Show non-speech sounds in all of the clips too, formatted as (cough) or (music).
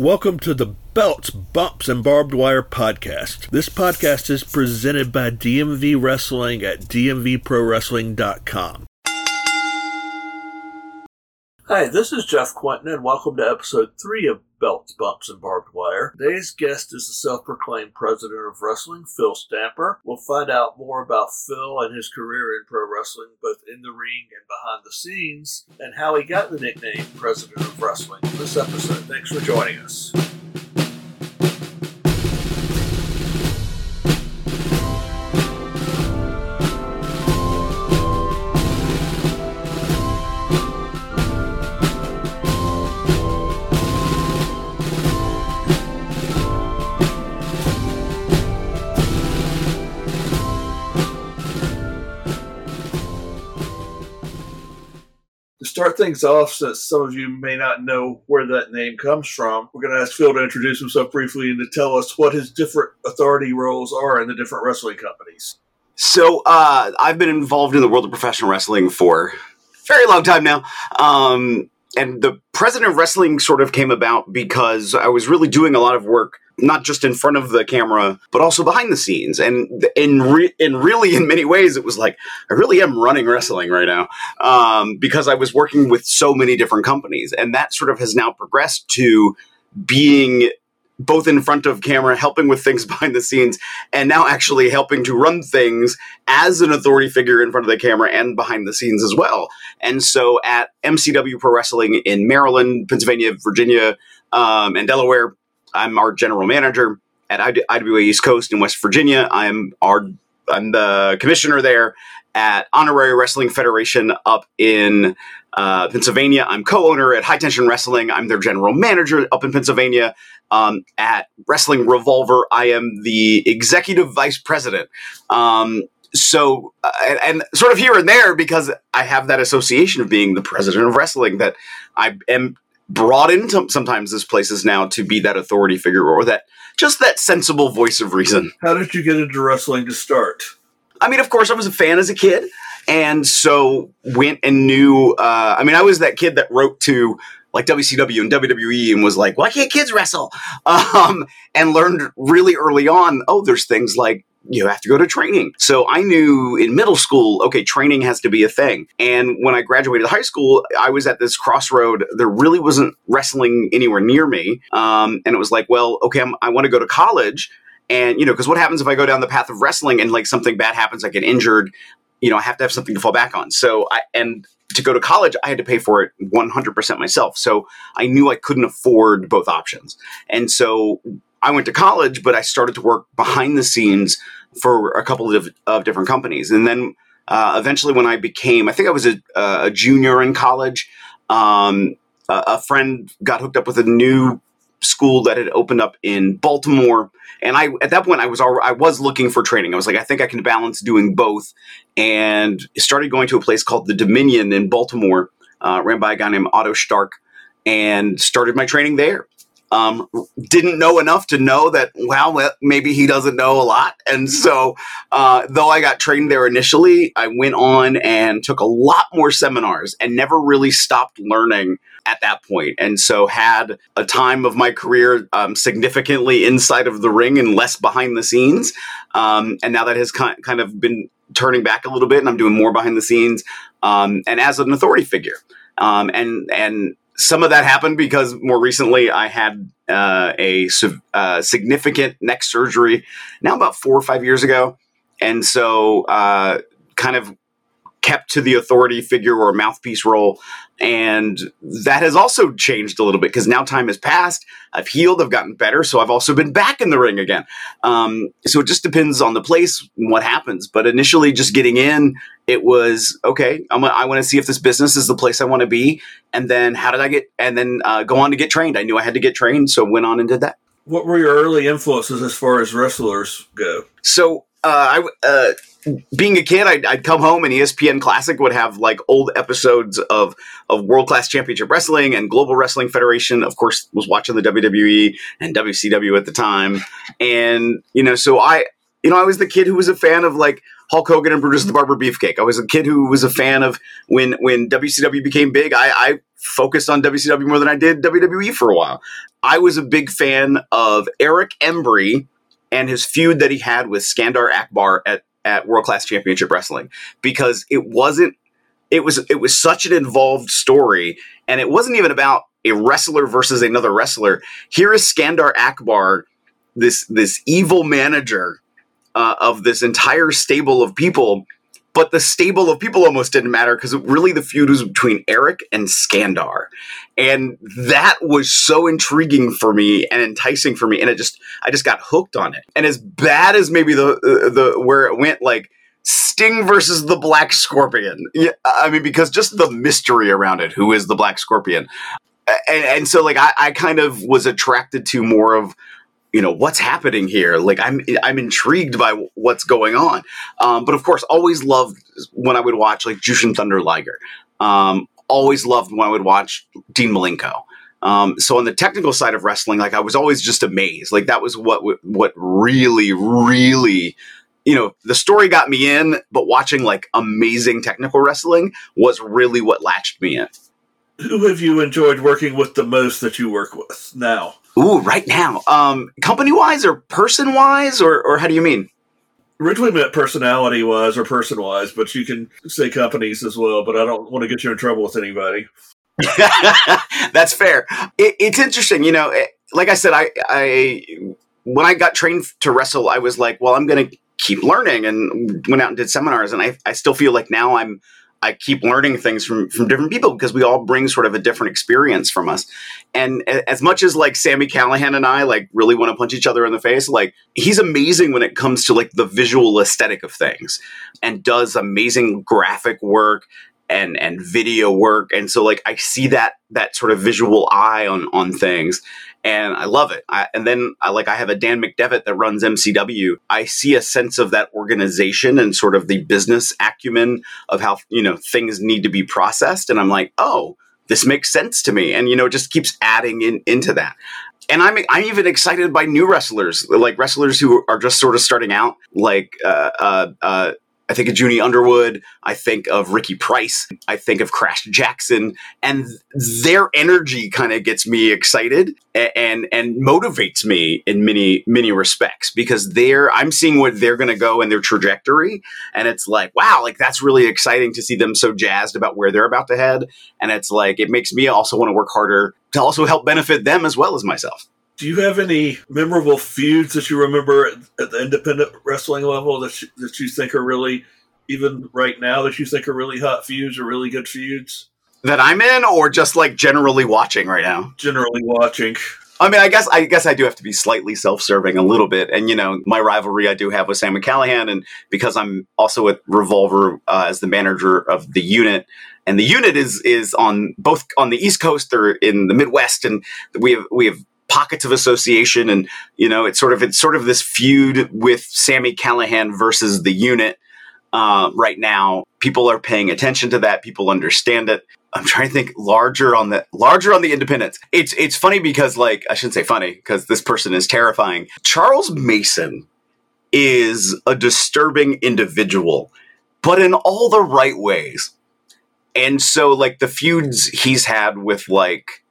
Welcome to the Belts, Bumps, and Barbed Wire podcast. This podcast is presented by DMV Wrestling at dmvprowrestling.com. Hi, this is Jeff Quinton, and welcome to episode 3 of Belts, Bumps, and Barbed Wire. Today's guest is the self proclaimed president of wrestling, Phil Stamper. We'll find out more about Phil and his career in pro wrestling, both in the ring and behind the scenes, and how he got the nickname President of Wrestling in this episode. Thanks for joining us. Start things off, since some of you may not know where that name comes from, we're going to ask Phil to introduce himself briefly and to tell us what his different authority roles are in the different wrestling companies. So uh, I've been involved in the world of professional wrestling for a very long time now. Um, and the president of wrestling sort of came about because I was really doing a lot of work, not just in front of the camera, but also behind the scenes. And in re- in really, in many ways, it was like I really am running wrestling right now um, because I was working with so many different companies, and that sort of has now progressed to being both in front of camera, helping with things (laughs) behind the scenes, and now actually helping to run things as an authority figure in front of the camera and behind the scenes as well. And so at MCW Pro Wrestling in Maryland, Pennsylvania, Virginia, um, and Delaware, I'm our general manager. At IWA East Coast in West Virginia, I'm our I'm the commissioner there. At Honorary Wrestling Federation up in uh, Pennsylvania, I'm co-owner at High Tension Wrestling. I'm their general manager up in Pennsylvania. Um, at Wrestling Revolver, I am the executive vice president. Um, so, uh, and, and, sort of here and there because I have that association of being the president of wrestling that I am brought into sometimes this places now to be that authority figure or that just that sensible voice of reason. How did you get into wrestling to start? I mean, of course, I was a fan as a kid, and so went and knew. Uh, I mean, I was that kid that wrote to like WCW and WWE and was like, "Why can't kids wrestle?" (laughs) Um, and learned really early on. Oh, there's things like you have to go to training. So I knew in middle school, okay, training has to be a thing. And when I graduated high school, I was at this crossroad. There really wasn't wrestling anywhere near me, um, and it was like, well, okay, I'm, I want to go to college and, you know, because what happens if I go down the path of wrestling and like something bad happens, I get injured, you know, I have to have something to fall back on. So I, and to go to college, I had to pay for it 100% myself. So I knew I couldn't afford both options. And so I went to college, but I started to work behind the scenes for a couple of, of different companies. And then uh, eventually, when I became, I think I was a, a junior in college, um, a, a friend got hooked up with a new school that had opened up in Baltimore. And I, at that point, I was already, I was looking for training. I was like, I think I can balance doing both, and started going to a place called the Dominion in Baltimore, uh, ran by a guy named Otto Stark, and started my training there. Um, didn't know enough to know that well maybe he doesn't know a lot. And so uh, though i got trained there initially i went on and took a lot more seminars and never really stopped learning at that point. And so had a time of my career um, significantly inside of the ring and less behind the scenes. Um, and now that has kind of been turning back a little bit and i'm doing more behind the scenes um, and as an authority figure. Um, and and some of that happened because more recently I had uh, a uh, significant neck surgery now about four or five years ago. And so, uh, kind of kept to the authority figure or mouthpiece role. And that has also changed a little bit because now time has passed. I've healed, I've gotten better. So I've also been back in the ring again. Um, so it just depends on the place and what happens. But initially, just getting in, it was okay, I'm, I want to see if this business is the place I want to be. And then how did I get, and then uh, go on to get trained. I knew I had to get trained. So went on and did that. What were your early influences as far as wrestlers go? So uh, I, uh, being a kid, I'd, I'd, come home and ESPN Classic would have like old episodes of of World Class Championship Wrestling and Global Wrestling Federation. Of course, was watching the WWE and WCW at the time, and you know, so I, you know, I was the kid who was a fan of like Hulk Hogan and Brutus the Barber Beefcake. I was a kid who was a fan of when when WCW became big. I, I focused on WCW more than I did WWE for a while. I was a big fan of Eric Embry and his feud that he had with Skandar Akbar at at World Class Championship Wrestling because it wasn't it was it was such an involved story and it wasn't even about a wrestler versus another wrestler. Here is Skandar Akbar, this this evil manager uh, of this entire stable of people, but the stable of people almost didn't matter because really the feud was between Eric and Skandar, and that was so intriguing for me and enticing for me, and it just I just got hooked on it. And as bad as maybe the uh, the where it went, like Sting versus the Black Scorpion. Yeah, I mean, because just the mystery around it. Who is the Black Scorpion? And, and so, like, I, I kind of was attracted to more of, you know, what's happening here. Like, I'm I'm intrigued by what's going on. Um, but of course, always loved when I would watch like Jushin Thunder Liger. Um, always loved when I would watch Dean Malenko. Um, so on the technical side of wrestling, like I was always just amazed. Like that was what what really, really you know, the story got me in, but watching like amazing technical wrestling was really what latched me in. Who have you enjoyed working with the most that you work with now? Ooh, right now. Um, company wise or person wise, or, or how do you mean? Originally meant personality wise or person wise, but you can say companies as well, but I don't want to get you in trouble with anybody. (laughs) That's fair. It, it's interesting, you know. It, like I said, I, I when I got trained to wrestle, I was like, well, I'm going to keep learning and went out and did seminars. And I, I still feel like now I'm, I keep learning things from, from different people because we all bring sort of a different experience from us. And as much as like Sami Callihan and I like really want to punch each other in the face, like he's amazing when it comes to like the visual aesthetic of things and does amazing graphic work and and video work and so like i see that that sort of visual eye on on things and I love it. I, and then I like I have a Dan McDevitt that runs MCW. I see a sense of that organization and sort of the business acumen of how you know things need to be processed, and I'm like, oh, this makes sense to me, and you know, it just keeps adding in into that. And I'm I'm even excited by new wrestlers, like wrestlers who are just sort of starting out, like uh, uh, uh, I think of Junie Underwood. I think of Ricky Price. I think of Crash Jackson, and their energy kind of gets me excited and, and and motivates me in many many respects because they're I'm seeing where they're going to go and their trajectory, and it's like wow, like that's really exciting to see them so jazzed about where they're about to head, and it's like it makes me also want to work harder to also help benefit them as well as myself. Do you have any memorable feuds that you remember at, at the independent wrestling level that you, that you think are really, even right now, that you think are really hot feuds or really good feuds? That I'm in, or just like generally watching right now? Generally watching. I mean, I guess I guess I do have to be slightly self-serving a little bit, and you know, my rivalry I do have with Sami Callihan, and because I'm also at Revolver uh, as the manager of the unit, and the unit is is on both on the East Coast or in the Midwest, and we have we have pockets of association and you know it's sort of it's sort of this feud with Sami Callihan versus the unit uh, right now people are paying attention to that people understand it I'm trying to think larger on the larger on the independents. It's it's funny because like I shouldn't say funny because this person is terrifying. Charles Mason is a disturbing individual, but in all the right ways. And so like the feuds he's had with like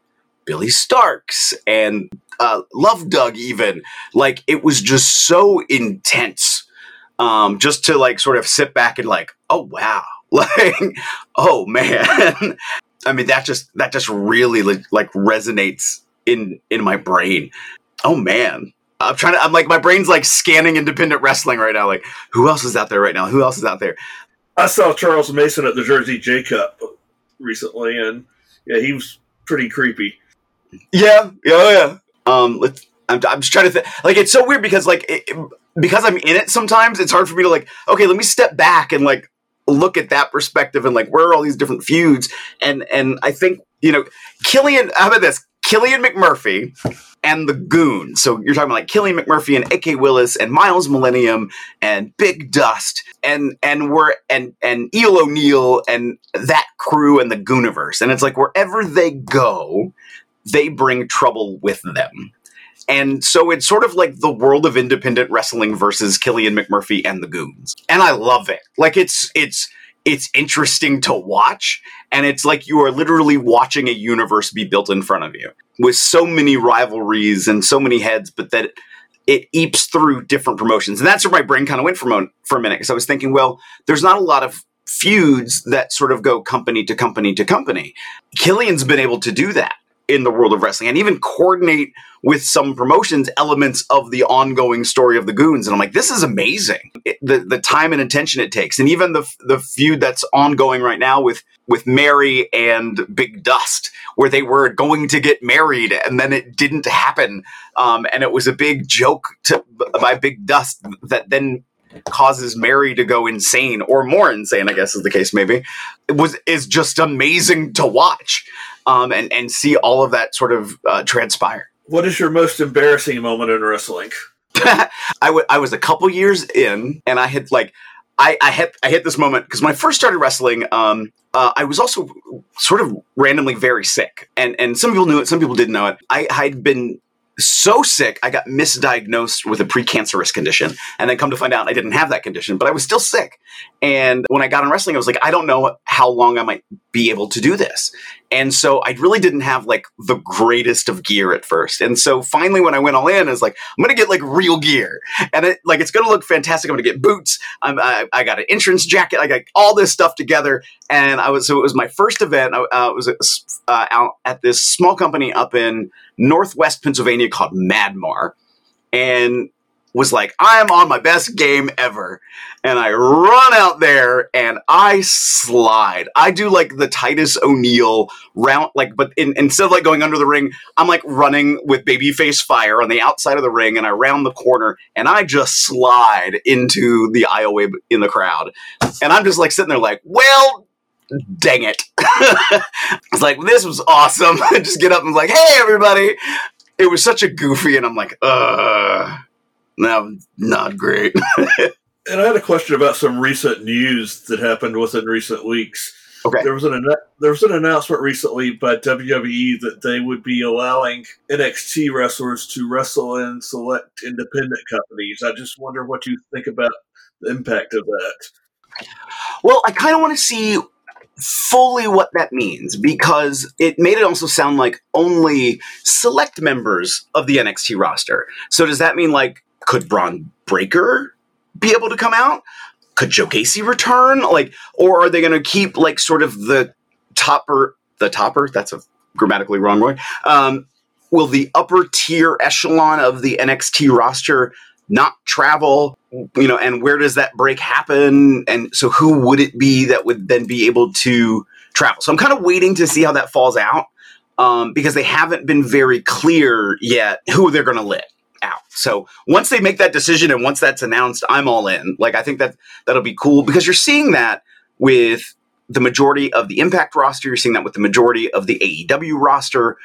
Billy Starks and uh, Love Doug, even like it was just so intense. Um, just to like sort of sit back and like, oh wow, (laughs) like, oh man. (laughs) I mean, that just that just really like, resonates in in my brain. Oh man, I'm trying to. I'm like my brain's like scanning independent wrestling right now. Like, who else is out there right now? Who else is out there? I saw Charles Mason at the Jersey J Cup recently, and yeah, he was pretty creepy. Yeah, yeah, oh, yeah. Um, let's. I'm, I'm just trying to think. Like, it's so weird because like it, because I'm in it. Sometimes it's hard for me to like. Okay, let me step back and like look at that perspective and like where are all these different feuds and and I think you know Killian. How about this? Killian McMurphy and the Goon. So you're talking about like Killian McMurphy and A.K. Willis and Miles Millennium and Big Dust and and we're and and Eel O'Neill and that crew and the Gooniverse. And it's like wherever they go, they bring trouble with them. And so it's sort of like the world of independent wrestling versus Killian McMurphy and the Goons. And I love it. Like it's it's it's interesting to watch and it's like you are literally watching a universe be built in front of you with so many rivalries and so many heads but that it eeps through different promotions and that's where my brain kind of went for, mo- for a minute because i was thinking well there's not a lot of feuds that sort of go company to company to company killian's been able to do that in the world of wrestling and even coordinate with some promotions elements of the ongoing story of the goons. And i'm like this is amazing. It, the the time and attention it takes. And even the the feud that's ongoing right now with with mary and big dust where they were going to get married and then it didn't happen. Um, and it was a big joke to by big dust that then causes Mary to go insane or more insane, I guess is the case maybe, it was is just amazing to watch um, and and see all of that sort of uh, transpire. What is your most embarrassing moment in wrestling? (laughs) I, w- I was a couple years in, and I had like I, I hit I hit this moment because when I first started wrestling, um, uh, I was also sort of randomly very sick, and and some people knew it, some people didn't know it. I had been so sick, I got misdiagnosed with a precancerous condition. And then come to find out I didn't have that condition, but I was still sick. And when I got in wrestling, I was like, I don't know how long I might be able to do this. And so I really didn't have like the greatest of gear at first. And so finally, when I went all in, I was like, I'm going to get like real gear. And it, like, it's going to look fantastic. I'm going to get boots. I'm, I, I, got an entrance jacket. I got all this stuff together. And I was, so it was my first event. I uh, was uh, out at this small company up in Northwest Pennsylvania called Madmar. And was like, I am on my best game ever. And I run out there and I slide. I do like the Titus O'Neil round, like, but in, instead of like going under the ring, I'm like running with babyface fire on the outside of the ring and I round the corner and I just slide into the aisleway in the crowd. And I'm just like sitting there like, well, dang it. (laughs) it's like, this was awesome. I (laughs) just get up and like, hey, everybody. It was such a goofy, and I'm like, uh no, not great. (laughs) and I had a question about some recent news that happened within recent weeks. Okay. There was an there was an announcement recently by WWE that they would be allowing NXT wrestlers to wrestle in select independent companies. I just wonder what you think about the impact of that. Well, I kind of want to see fully what that means because it made it also sound like only select members of the NXT roster. So does that mean like could Bron Breaker be able to come out? Could Joe Gacy return? Like, or are they going to keep like sort of the topper, the topper? That's a grammatically wrong word. Um, will the upper tier echelon of the NXT roster not travel? You know, and where does that break happen? And so, who would it be that would then be able to travel? So, I'm kind of waiting to see how that falls out um, because they haven't been very clear yet who they're going to let out. So once they make that decision and once that's announced, I'm all in. Like I think that that'll be cool because you're seeing that with the majority of the Impact roster. You're seeing that with the majority of the AEW roster.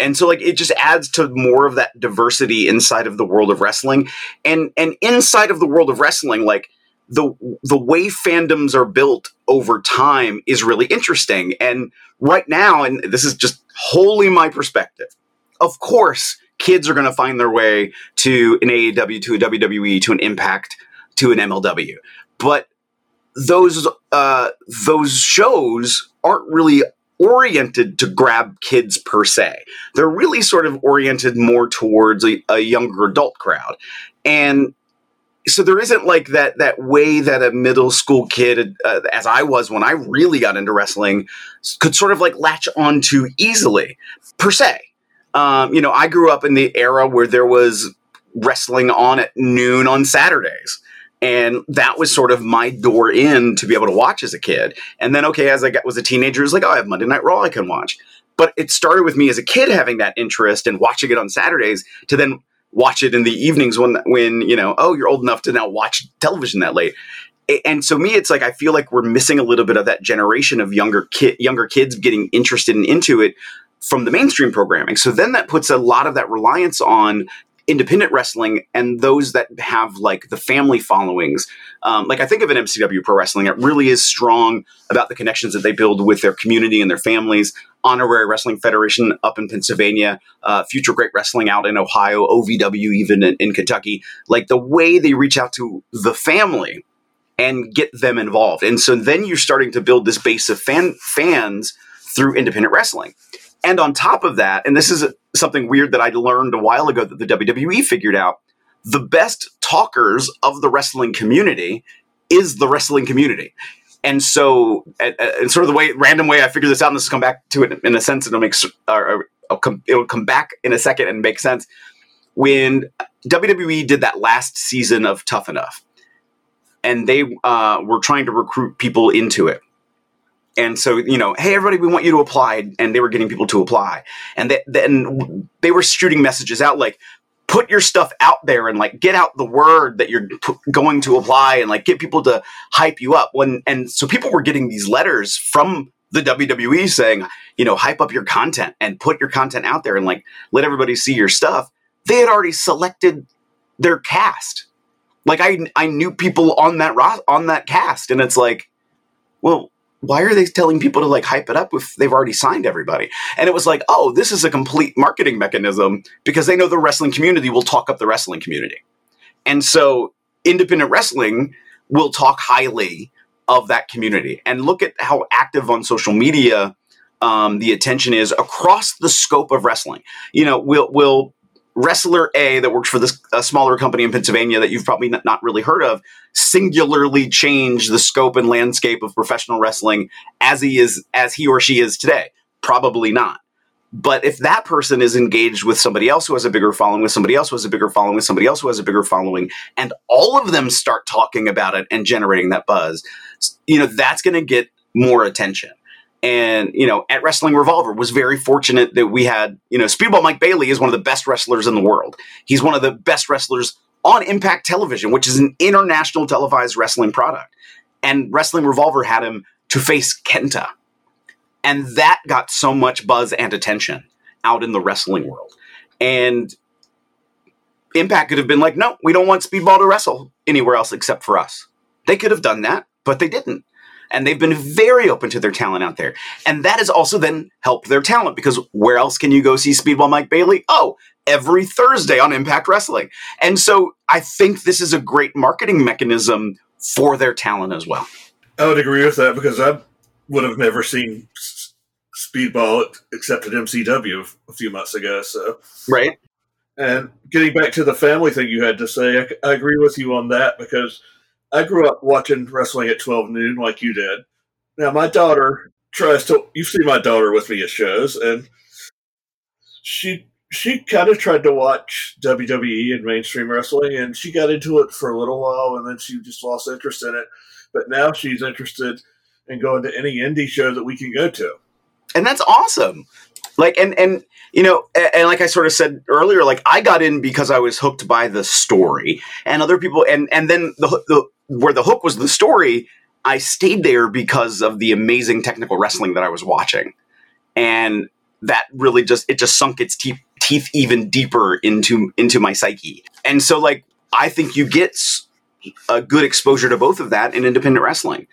And so like it just adds to more of that diversity inside of the world of wrestling. And and inside of the world of wrestling, like the the way fandoms are built over time is really interesting. And right now, and this is just wholly my perspective, of course, kids are going to find their way to an AEW, to a WWE, to an Impact, to an MLW. But those uh, those shows aren't really oriented to grab kids per se. They're really sort of oriented more towards a, a younger adult crowd, and so there isn't like that that way that a middle school kid, uh, as I was when I really got into wrestling, could sort of like latch onto easily per se. Um, you know, I grew up in the era where there was wrestling on at noon on Saturdays. And that was sort of my door in to be able to watch as a kid. And then, okay, as I got, was a teenager, it was like, oh, I have Monday Night Raw I can watch. But it started with me as a kid having that interest and watching it on Saturdays to then watch it in the evenings when, when you know, oh, you're old enough to now watch television that late. And so me, it's like I feel like we're missing a little bit of that generation of younger younger kids getting interested and into it from the mainstream programming. So then that puts a lot of that reliance on independent wrestling and those that have like the family followings. Um, like I think of an MCW Pro Wrestling, it really is strong about the connections that they build with their community and their families. Honorary Wrestling Federation up in Pennsylvania, uh, Future Great Wrestling out in Ohio, OVW even in, in Kentucky. Like the way they reach out to the family and get them involved. And so then you're starting to build this base of fan fans through independent wrestling. And on top of that, and this is something weird that I learned a while ago that the WWE figured out, the best talkers of the wrestling community is the wrestling community. And so, and sort of the way, random way I figured this out, and this will come back to it in a sense, it'll make, or it'll come back in a second and make sense. When WWE did that last season of Tough Enough, and they uh, were trying to recruit people into it, and so you know hey everybody we want you to apply. And they were getting people to apply. And they, then they were shooting messages out like put your stuff out there and like get out the word that you're p- going to apply and like get people to hype you up. When and so people were getting these letters from the WWE saying you know hype up your content and put your content out there and like let everybody see your stuff. They had already selected their cast. Like I I knew people on that ro- on that cast. And it's like well why are they telling people to like hype it up if they've already signed everybody? And it was like, oh, this is a complete marketing mechanism because they know the wrestling community will talk up the wrestling community. And so independent wrestling will talk highly of that community. And look at how active on social media um, the attention is across the scope of wrestling. You know, we'll, we'll wrestler A that works for this a smaller company in Pennsylvania that you've probably not really heard of singularly change the scope and landscape of professional wrestling as he is as he or she is today? Probably not. But if that person is engaged with somebody else who has a bigger following, with somebody else who has a bigger following, with somebody else who has a bigger following, and all of them start talking about it and generating that buzz, you know, that's going to get more attention and you know at wrestling revolver was very fortunate that we had you know speedball mike bailey is one of the best wrestlers in the world. He's one of the best wrestlers on impact television which is an international televised wrestling product. And wrestling revolver had him to face kenta. And that got so much buzz and attention out in the wrestling world. And impact could have been like no we don't want speedball to wrestle anywhere else except for us. They could have done that but they didn't and they've been very open to their talent out there. And that has also then helped their talent because where else can you go see Speedball Mike Bailey? Oh, every Thursday on Impact Wrestling. And so I think this is a great marketing mechanism for their talent as well. I would agree with that because I would have never seen Speedball except at MCW a few months ago. So right. And getting back to the family thing you had to say, I, I agree with you on that because – I grew up watching wrestling at 12 noon like you did. Now, my daughter tries to, you see my daughter with me at shows, and she she kind of tried to watch WWE and mainstream wrestling, and she got into it for a little while, and then she just lost interest in it. But now she's interested in going to any indie show that we can go to. And that's awesome. Like, and, and, you know, and, and like I sort of said earlier, like I got in because I was hooked by the story and other people, and, and then the, the, where the hook was the story, I stayed there because of the amazing technical wrestling that I was watching. And that really just it just sunk its teeth teeth even deeper into into my psyche. And so like I think you get a good exposure to both of that in independent wrestling.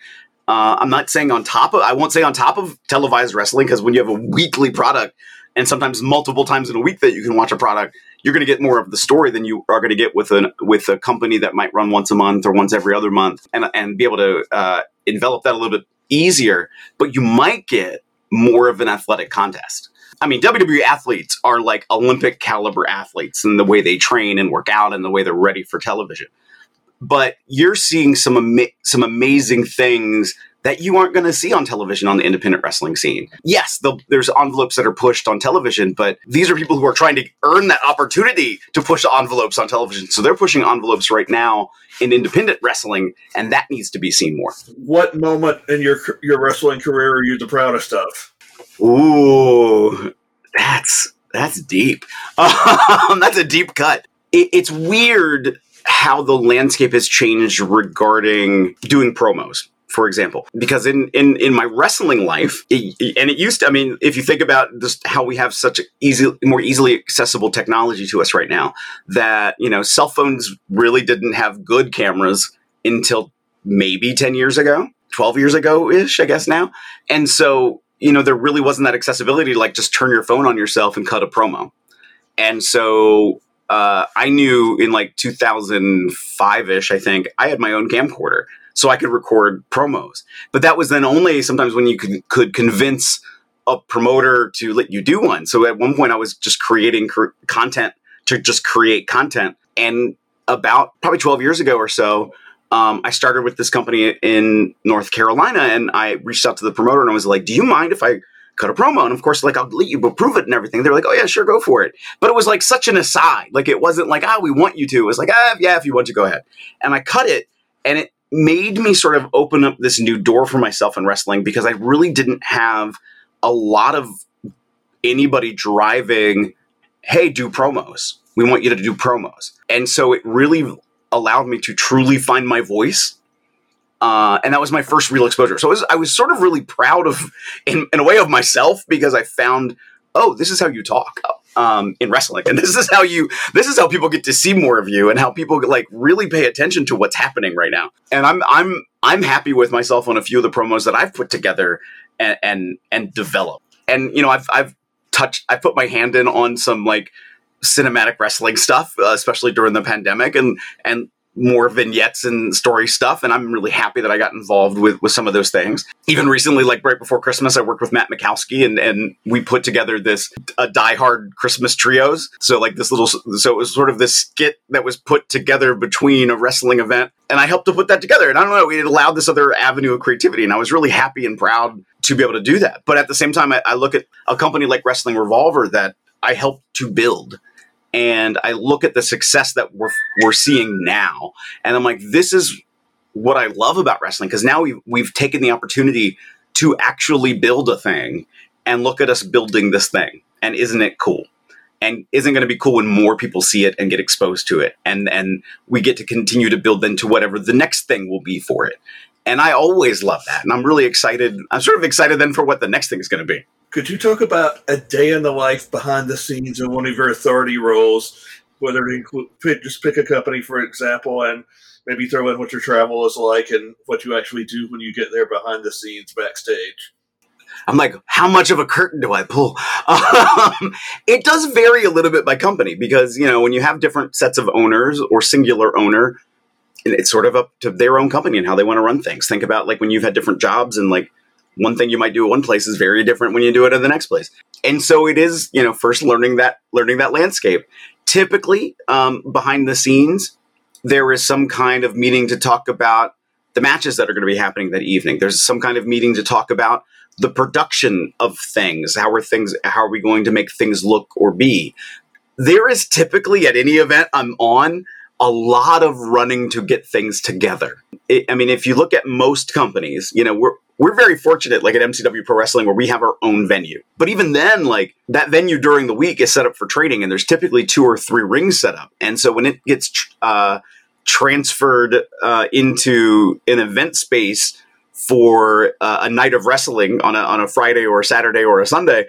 Uh, I'm not saying on top of I won't say on top of televised wrestling because when you have a weekly product and sometimes multiple times in a week that you can watch a product, you're going to get more of the story than you are going to get with an with a company that might run once a month or once every other month, and and be able to uh, envelop that a little bit easier. But you might get more of an athletic contest. I mean, WWE athletes are like Olympic caliber athletes in the way they train and work out and the way they're ready for television. But you're seeing some ama- some amazing things that you aren't going to see on television on the independent wrestling scene. Yes, the, there's envelopes that are pushed on television, but these are people who are trying to earn that opportunity to push envelopes on television. So they're pushing envelopes right now in independent wrestling, and that needs to be seen more. What moment in your your wrestling career are you the proudest of? Ooh, that's that's deep. (laughs) Um, that's a deep cut. It, it's weird how the landscape has changed regarding doing promos for example. Because in in in my wrestling life it, and it used to i mean if you think about just how we have such easy more easily accessible technology to us right now that you know cell phones really didn't have good cameras until maybe 10 years ago 12 years ago ish i guess now. And so you know there really wasn't that accessibility to like just turn your phone on yourself and cut a promo. And so uh, I knew in like 2005 ish, I think, I had my own camcorder so I could record promos. But that was then only sometimes when you could, could convince a promoter to let you do one. So at one point, I was just creating cr- content to just create content. And about probably 12 years ago or so, um, I started with this company in North Carolina and I reached out to the promoter and I was like, Do you mind if I cut a promo. And of course, like, I'll let you prove it and everything. They're like, oh, yeah, sure, go for it. But it was like such an aside. Like, it wasn't like, ah, we want you to. It was like, ah, yeah, if you want to, go ahead. And I cut it. And it made me sort of open up this new door for myself in wrestling because I really didn't have a lot of anybody driving, hey, do promos. We want you to do promos. And so it really allowed me to truly find my voice uh, and that was my first real exposure. So was, I was sort of really proud of, in, in, a way, of myself because I found, oh, this is how you talk um, in wrestling, and this is how you, this is how people get to see more of you, and how people like really pay attention to what's happening right now. And I'm, I'm, I'm happy with myself on a few of the promos that I've put together and and, and developed. And you know, I've, I've touched, I put my hand in on some like cinematic wrestling stuff, uh, especially during the pandemic, and and more vignettes and story stuff and i'm really happy that i got involved with with some of those things. Even recently like right before christmas i worked with matt mikowski and and we put together this a die hard christmas trios. So like this little so it was sort of this skit that was put together between a wrestling event and i helped to put that together. And i don't know it allowed this other avenue of creativity and i was really happy and proud to be able to do that. But at the same time i, I look at a company like wrestling revolver that i helped to build and I look at the success that we're we're seeing now, and I'm like, this is what I love about wrestling because now we've we've taken the opportunity to actually build a thing, and look at us building this thing, and isn't it cool? And isn't going to be cool when more people see it and get exposed to it, and and we get to continue to build into whatever the next thing will be for it. And I always love that, and I'm really excited. I'm sort of excited then for what the next thing is going to be. Could you talk about a day in the life behind the scenes in one of your authority roles? Whether it include just pick a company for example, and maybe throw in what your travel is like and what you actually do when you get there behind the scenes backstage. I'm like, how much of a curtain do I pull? (laughs) Um, it does vary a little bit by company because, you know, when you have different sets of owners or singular owner, it's sort of up to their own company and how they want to run things. Think about like when you've had different jobs and like one thing you might do at one place is very different when you do it at the next place. And so it is, you know, first learning that learning that landscape. Typically, um, behind the scenes, there is some kind of meeting to talk about the matches that are going to be happening that evening. There's some kind of meeting to talk about the production of things. How are things? How are we going to make things look or be? There is typically at any event I'm on a lot of running to get things together. It, I mean, if you look at most companies, you know, we're we're very fortunate, like at MCW Pro Wrestling, where we have our own venue. But even then, like that venue during the week is set up for training, and there's typically two or three rings set up. And so when it gets uh, transferred uh, into an event space for uh, a night of wrestling on a, on a Friday or a Saturday or a Sunday,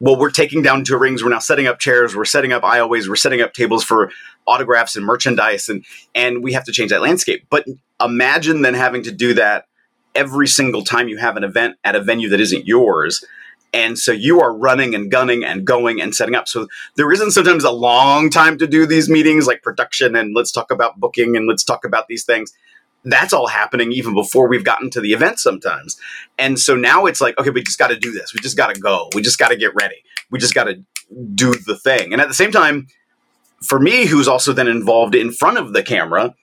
well, we're taking down two rings. We're now setting up chairs. We're setting up aisleways. We're setting up tables for autographs and merchandise, and and we have to change that landscape. But imagine then having to do that every single time you have an event at a venue that isn't yours. And so you are running and gunning and going and setting up. So there isn't sometimes a long time to do these meetings like production and let's talk about booking and let's talk about these things. That's all happening even before we've gotten to the event sometimes. And so now it's like, okay, we just got to do this. We just got to go. We just got to get ready. We just got to do the thing. And at the same time, for me, who's also then involved in front of the camera,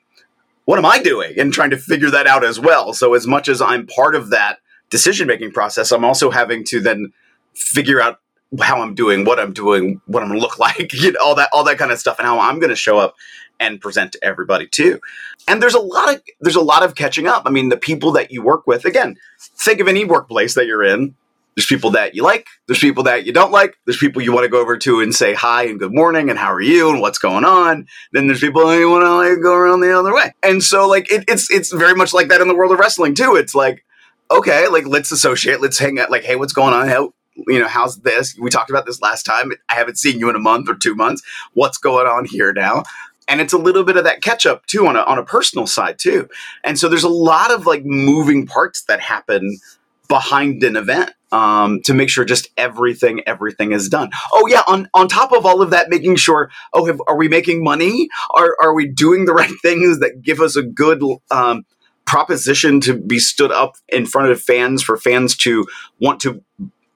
what am I doing? And trying to figure that out as well. So as much as I'm part of that decision making process, I'm also having to then figure out how I'm doing, what I'm doing, what I'm to look (laughs) like, you know, all that, all that kind of stuff, and how I'm going to show up and present to everybody too. And there's a lot of there's a lot of catching up. I mean, the people that you work with, again, think of any workplace that you're in. There's people that you like. There's people that you don't like. There's people you want to go over to and say hi and good morning and how are you and what's going on. Then there's people you want to like go around the other way. And so like it, it's it's very much like that in the world of wrestling too. It's like okay, like let's associate, let's hang out. Like hey, what's going on? How you know how's this? We talked about this last time. I haven't seen you in a month or two months. What's going on here now? and it's a little bit of that catch up too on a, on a personal side too and so there's a lot of like moving parts that happen behind an event um, to make sure just everything everything is done. Oh yeah on on top of all of that making sure oh have, are we making money? Are are we doing the (laughs) right things that give us a good um, proposition to be stood up in front of fans for fans to want to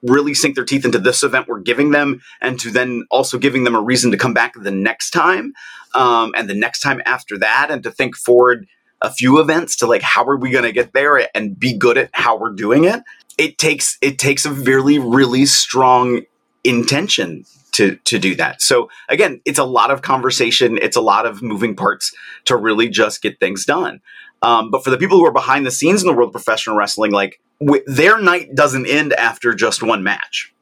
really sink their teeth into this event we're giving them and to then also giving them a reason to come back the next time um, and the next time after that and to think forward a few events to like how are we going to get there and be good at how we're doing it it takes it takes a really really strong intention to to do that. So again it's a lot of conversation. It's a lot of moving parts to really just get things done. Um, but for the people who are behind the scenes in the world of professional wrestling like w- their night doesn't end after just one match.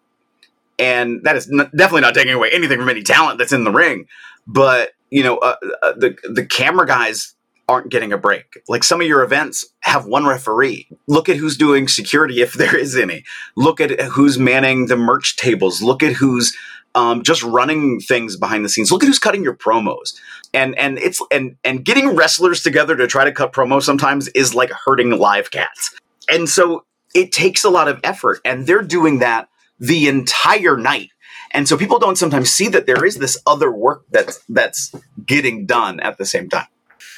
And that is n- definitely not taking away anything from any talent that's in the ring. But you know uh, uh, the the camera guys aren't getting a break. Like some of your events have one referee. Look at who's doing security if (laughs) there is any. Look at who's manning the merch tables. Look at who's um, just running things behind the scenes. Look at who's cutting your promos. And and it's and and getting wrestlers together to try to cut promos sometimes is like hurting live cats. And so it takes a lot of effort and they're doing that the entire night. And so people don't sometimes see that there is this other work that's that's getting done at the same time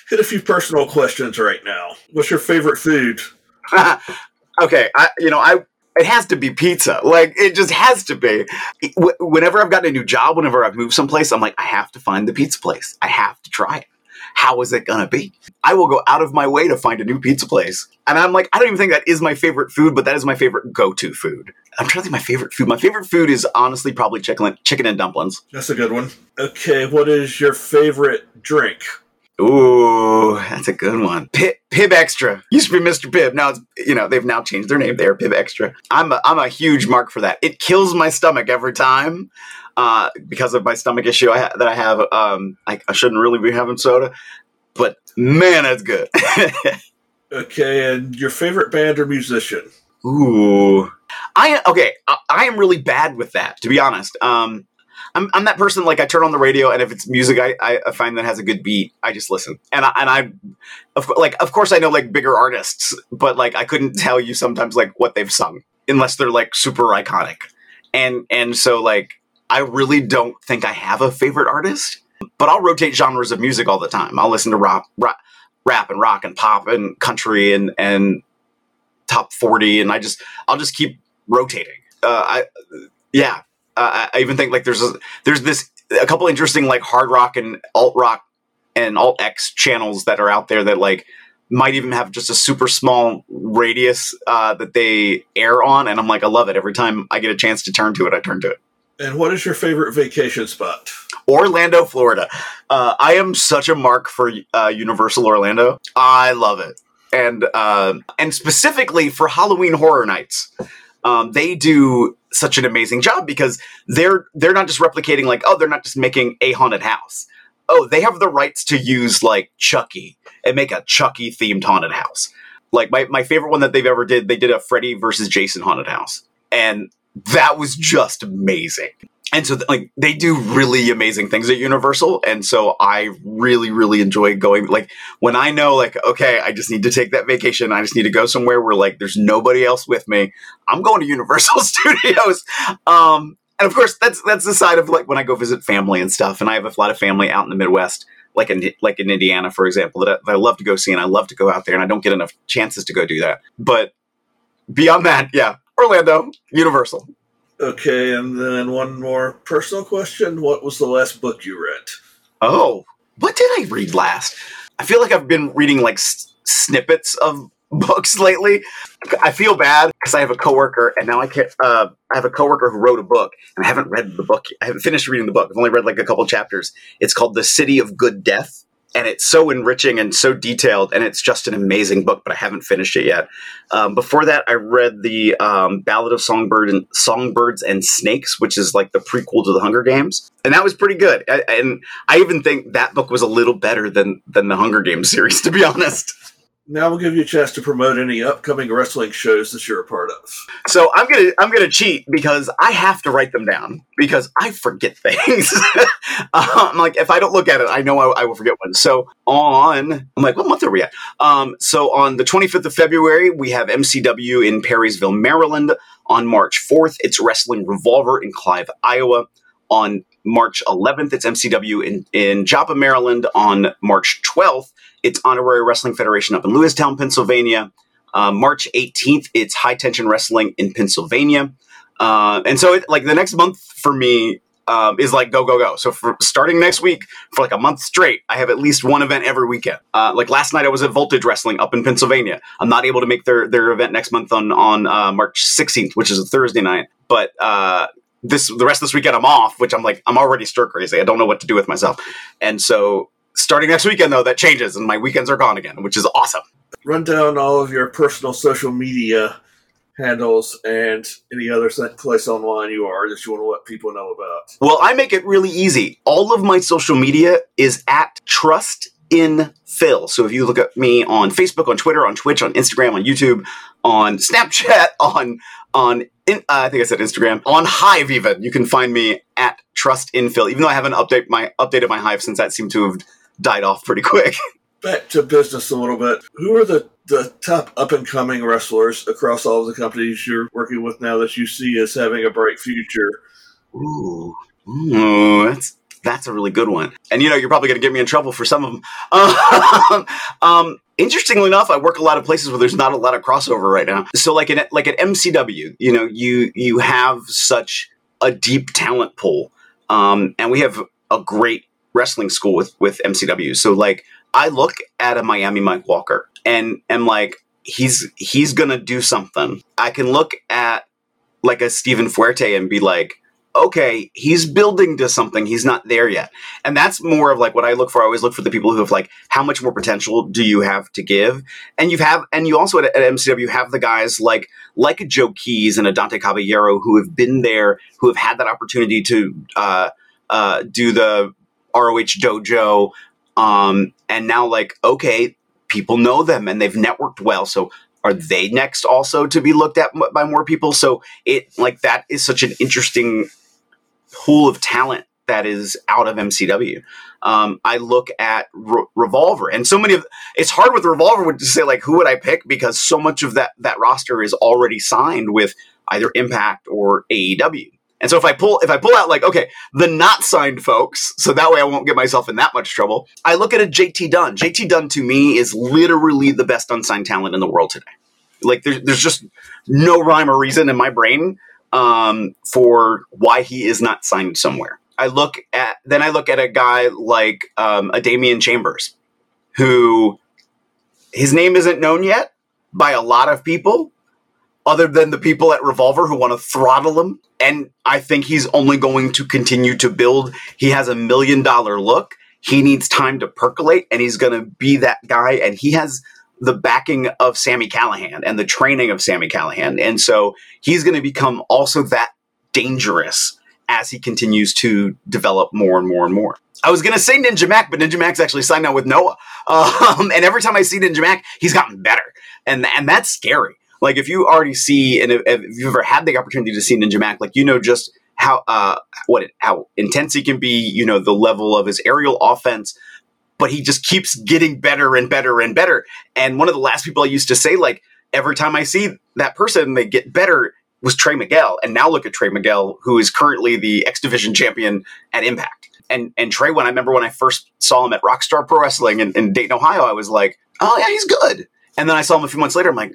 hit a few personal questions right now. What's your favorite food? (laughs) okay, I you know I it has to be pizza. Like it just has to be. Whenever I've gotten a new job, whenever I've moved someplace, I'm like I have to find the pizza place. I have to try it. How is it gonna be? I will go out of my way to find a new pizza place. And I'm like, I don't even think that is my favorite food, but that is my favorite go-to food. I'm trying to think my favorite food. My favorite food is honestly probably chicken chicken and dumplings. That's a good one. Okay, what is your favorite drink? Ooh, that's a good one. Pib, Pibb Xtra used to be Mr. Pibb. Now it's you know they've now changed their name. They're Pibb Xtra. I'm a, I'm a huge mark for that. It kills my stomach every time uh, because of my stomach issue I ha- that I have. Um, I, I shouldn't really be having soda, but man, that's good. (laughs) okay, and your favorite band or musician? Ooh, I okay. I, I am really bad with that, to be honest. Um, I'm, I'm that person like I turn on the radio and if it's music I, I find that has a good beat I just listen. And I, and I of, like of course I know like bigger artists but like I couldn't tell you sometimes like what they've sung unless they're like super iconic. And and so like I really don't think I have a favorite artist but I'll rotate genres of music all the time. I'll listen to rap rap, rap and rock and pop and country and and top 40 and I just I'll just keep rotating. Uh, I yeah uh, I even think like there's a, there's this a couple interesting like hard rock and alt rock and alt X channels that are out there that like might even have just a super small radius uh, that they air on, and I'm like, I love it. Every time I get a chance to turn to it, I turn to it. And what is your favorite vacation spot? Orlando, Florida. Uh, I am such a mark for uh, Universal Orlando. I love it, and uh, and specifically for Halloween Horror Nights um, they do such an amazing job because they're they're not just replicating like oh they're not just making a haunted house. Oh they have the rights to use like chucky and make a chucky themed haunted house. Like my, my favorite one that they've ever did they did a freddy versus jason haunted house. And that was just amazing and so like they do really amazing things at universal. And so i really really enjoy going like when i know like okay i just need to take that vacation. I just need to go somewhere where like there's nobody else with me. I'm going to universal (laughs) studios. Um and of course that's that's the side of like when i go visit family and stuff. And i have a lot of family out in the midwest like in like in indiana for example that I, that I love to go see and i love to go out there and i don't get enough chances to go do that. But beyond that yeah orlando universal Okay, and then one more personal question. What was the last book you read? Oh, what did I read last? I feel like I've been reading like s- snippets of (laughs) books lately. I feel bad because I have a coworker, and now I can't. Uh, I have a coworker who wrote a book, and I haven't read the book. I haven't finished reading the book. I've only read like a couple chapters. It's called "The City of Good Death," and it's so enriching and so detailed, and it's just an amazing book. But I haven't finished it yet. Um, before that, I read the um, Ballad of Songbird and Songbirds and Snakes, which is like the prequel to the Hunger Games, and that was pretty good. I, and I even think that book was a little better than than the Hunger Games (laughs) series, to be honest. Now we'll give you a chance to promote any upcoming wrestling shows that you're a part of. So I'm gonna I'm gonna cheat because I have to write them down because I forget things. I'm (laughs) um, like if I don't look at it, I know I, I, will forget one. So on I'm like, what month are we at? Um, so on the 25th of February, we have MCW in Perrysville, Maryland. On March 4th, it's Wrestling Revolver in Clive, Iowa. On March 11th, it's MCW in, in Joppa, Maryland. On March 12th, it's Honorary Wrestling Federation up in Lewistown, Pennsylvania. Uh, March 18th, it's High Tension Wrestling in Pennsylvania. Uh, and so, it, like, the next month for me um, is like go, go, go. So, for starting next week, for like a month straight, I have at least one event every weekend. Uh, like last night, I was at Voltage Wrestling up in Pennsylvania. I'm not able to make their, their event next month on, on uh, March 16th, which is a Thursday night. But uh, this the rest of this weekend I'm off, which I'm like I'm already stir crazy. I don't know what to do with myself, and so starting next weekend though that changes and my weekends are gone again, which is awesome. Run down all of your personal social media handles and any other place online you are that you want to let people know about. Well, I make it really easy. All of my social media is at trust in Phil. So if you look at me on Facebook, on Twitter, on Twitch, on Instagram, on YouTube, on Snapchat, (laughs) on on in, uh, I think I said Instagram on Hive even you can find me at Trust in Phil. Even though I haven't update my updated my Hive since that seemed to have died off pretty quick. (laughs) Back to business a little bit. Who are the, the top up and coming wrestlers across all of the companies you're working with now that you see as having a bright future? Ooh, Ooh that's that's a really good one. And you know, you're probably going to get me in trouble for some of them. (laughs) Um, um, interestingly enough, I work a lot of places where there's not a lot of crossover right now. So, like at like at MCW, you know, you you have such a deep talent pool, um, and we have a great wrestling school with with MCW. So, like, I look at a Miami Mike Walker and am like, he's he's gonna do something. I can look at like a Stephen Fuerte and be like, okay, he's building to something. He's not there yet. And that's more of like what I look for. I always look for the people who have like, how much more potential do you have to give? And you have, and you also at, at MCW have the guys like, like a Joe Keys and a Dante Caballero who have been there, who have had that opportunity to, uh, uh, do the ROH dojo. Um, and now like, okay, people know them and they've networked well. So are they next also to be looked at by more people? So it like that is such an interesting pool of talent that is out of MCW. Um, I look at Re- Revolver, and so many of it's hard with Revolver to say like who would I pick because so much of that that roster is already signed with either Impact or AEW. And so if I pull if I pull out like okay the not signed folks, so that way I won't get myself in that much trouble. I look at a JT Dunn. JT Dunn to me is literally the best unsigned talent in the world today. Like there's there's just no rhyme or reason in my brain um, for why he is not signed somewhere. I look at then I look at a guy like um, a Damian Chambers, who his name isn't known yet by a lot of people, other than the people at Revolver who want to throttle him. And I think he's only going to continue to build. He has a million dollar look. He needs time to percolate, and he's going to be that guy. And he has the backing of Sami Callihan and the training of Sami Callihan. And so he's going to become also that dangerous as he continues to develop more and more and more. I was going to say Ninja Mac, but Ninja Mac's actually signed now with Noah. (laughs) Um, and every time I see Ninja Mac, he's gotten better. And, and that's scary. Like if you already see, and if, if you've ever had the opportunity to see Ninja Mac, like you know just how uh, what it, how intense he can be. You know the level of his aerial offense, but he just keeps getting better and better and better. And one of the last people I used to say, like, every time I see that person, they get better was Trey Miguel. And now look at Trey Miguel, who is currently the X Division champion at Impact. And and Trey, when I remember when I first saw him at Rockstar Pro Wrestling in, in Dayton, Ohio, I was like, oh yeah, he's good. And then I saw him a few months later. I'm like,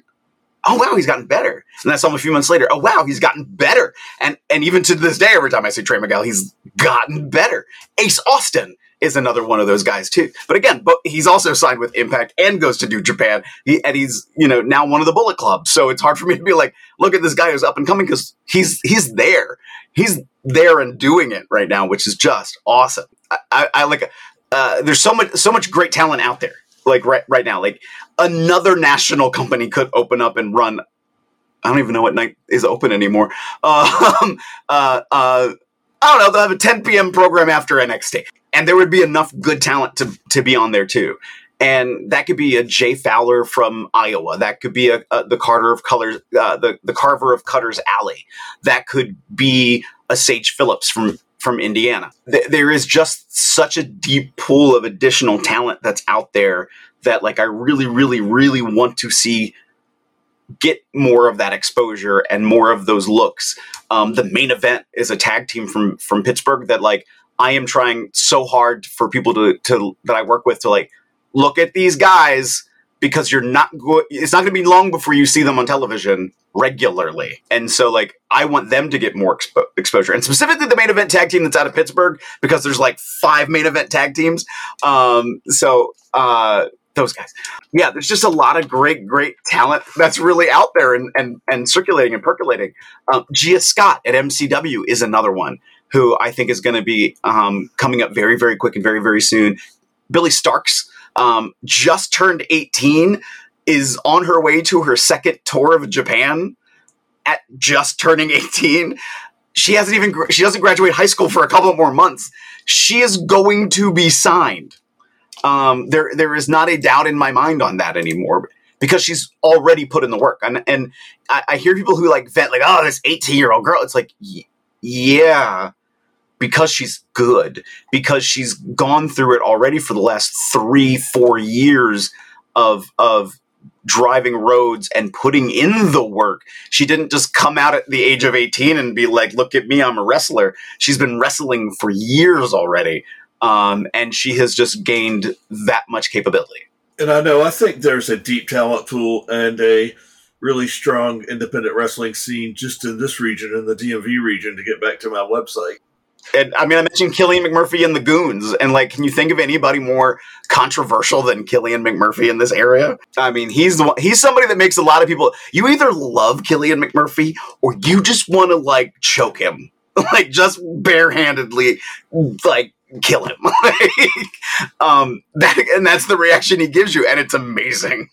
oh wow, he's gotten better. And I saw him a few months later. Oh wow, he's gotten better. And and even to this day, every time I see Trey Miguel, he's gotten better. Ace Austin is another one of those guys too. But again, but he's also signed with Impact and goes to New Japan. He, and he's you know now one of the Bullet Club. So it's hard for me to be like, look at this guy who's up and coming because he's he's there. He's there and doing it right now, which is just awesome. I, I, I like uh, there's so much so much great talent out there. Like right right now, like another national company could open up and run. I don't even know what night is open anymore. (laughs) Um, uh, uh, I don't know. They'll have a 10 p.m. program after NXT, and there would be enough good talent to to be on there too. And that could be a Jay Fowler from Iowa. That could be a, a the Carter of Colors, uh, the the Carver of Cutter's Alley. That could be a Sage Phillips from from Indiana. Th- there is just such a deep pool of additional talent that's out there that like I really, really, really want to see get more of that exposure and more of those looks. Um, the main event is a tag team from from Pittsburgh that like I am trying so hard for people to to that I work with to like look at these guys because you're not go- it's not going to be long before you see them on television regularly. And so like I want them to get more expo- exposure and specifically the main event tag team that's out of Pittsburgh because there's like five main event tag teams. Um so uh those guys. Yeah, there's just a lot of great, great talent that's really out there and and, and circulating and percolating. Um, Gia Scott at MCW is another one who I think is going to be um, coming up very, very quick and very, very soon. Billie Starkz um, just turned 18, is on her way to her second tour of Japan at just turning 18. She hasn't even she doesn't graduate high school for a couple more months. She is going to be signed um, there there is not a doubt in my mind on that anymore because she's already put in the work. And and I, I hear people who like vent like, oh, this eighteen year old girl. It's like, yeah, because she's good because she's gone through it already for the last three four years of of driving roads and putting in the work. She didn't just come out at the age of 18 and be like, look at me, I'm a wrestler. She's been wrestling for years already um, and she has just gained that much capability. And I know I think there's a deep talent pool and a really strong independent wrestling scene just in this region, in the DMV region, to get back to my website. And I mean, I mentioned Killian McMurphy and the Goons, and like, can you think of anybody more controversial than Killian McMurphy in this area? I mean, he's the one, he's somebody that makes a lot of people. You either love Killian McMurphy or you just want to like choke him, (laughs) like just barehandedly, like kill him. (laughs) um, (laughs) that, and that's the reaction he gives you, and it's amazing.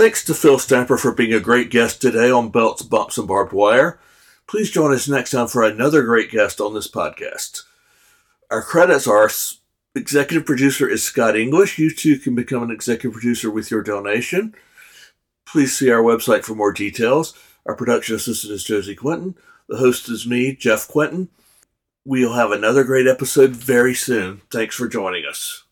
Thanks to Phil Stamper for being a great guest today on Belts, Bumps, and Barbed Wire. Please join us next time for another great guest on this podcast. Our credits are executive producer is Scott English. You too can become an executive producer with your donation. Please see our website for more details. Our production assistant is Josie Quinton. The host is me, Jeff Quinton. We'll have another great episode very soon. Thanks for joining us.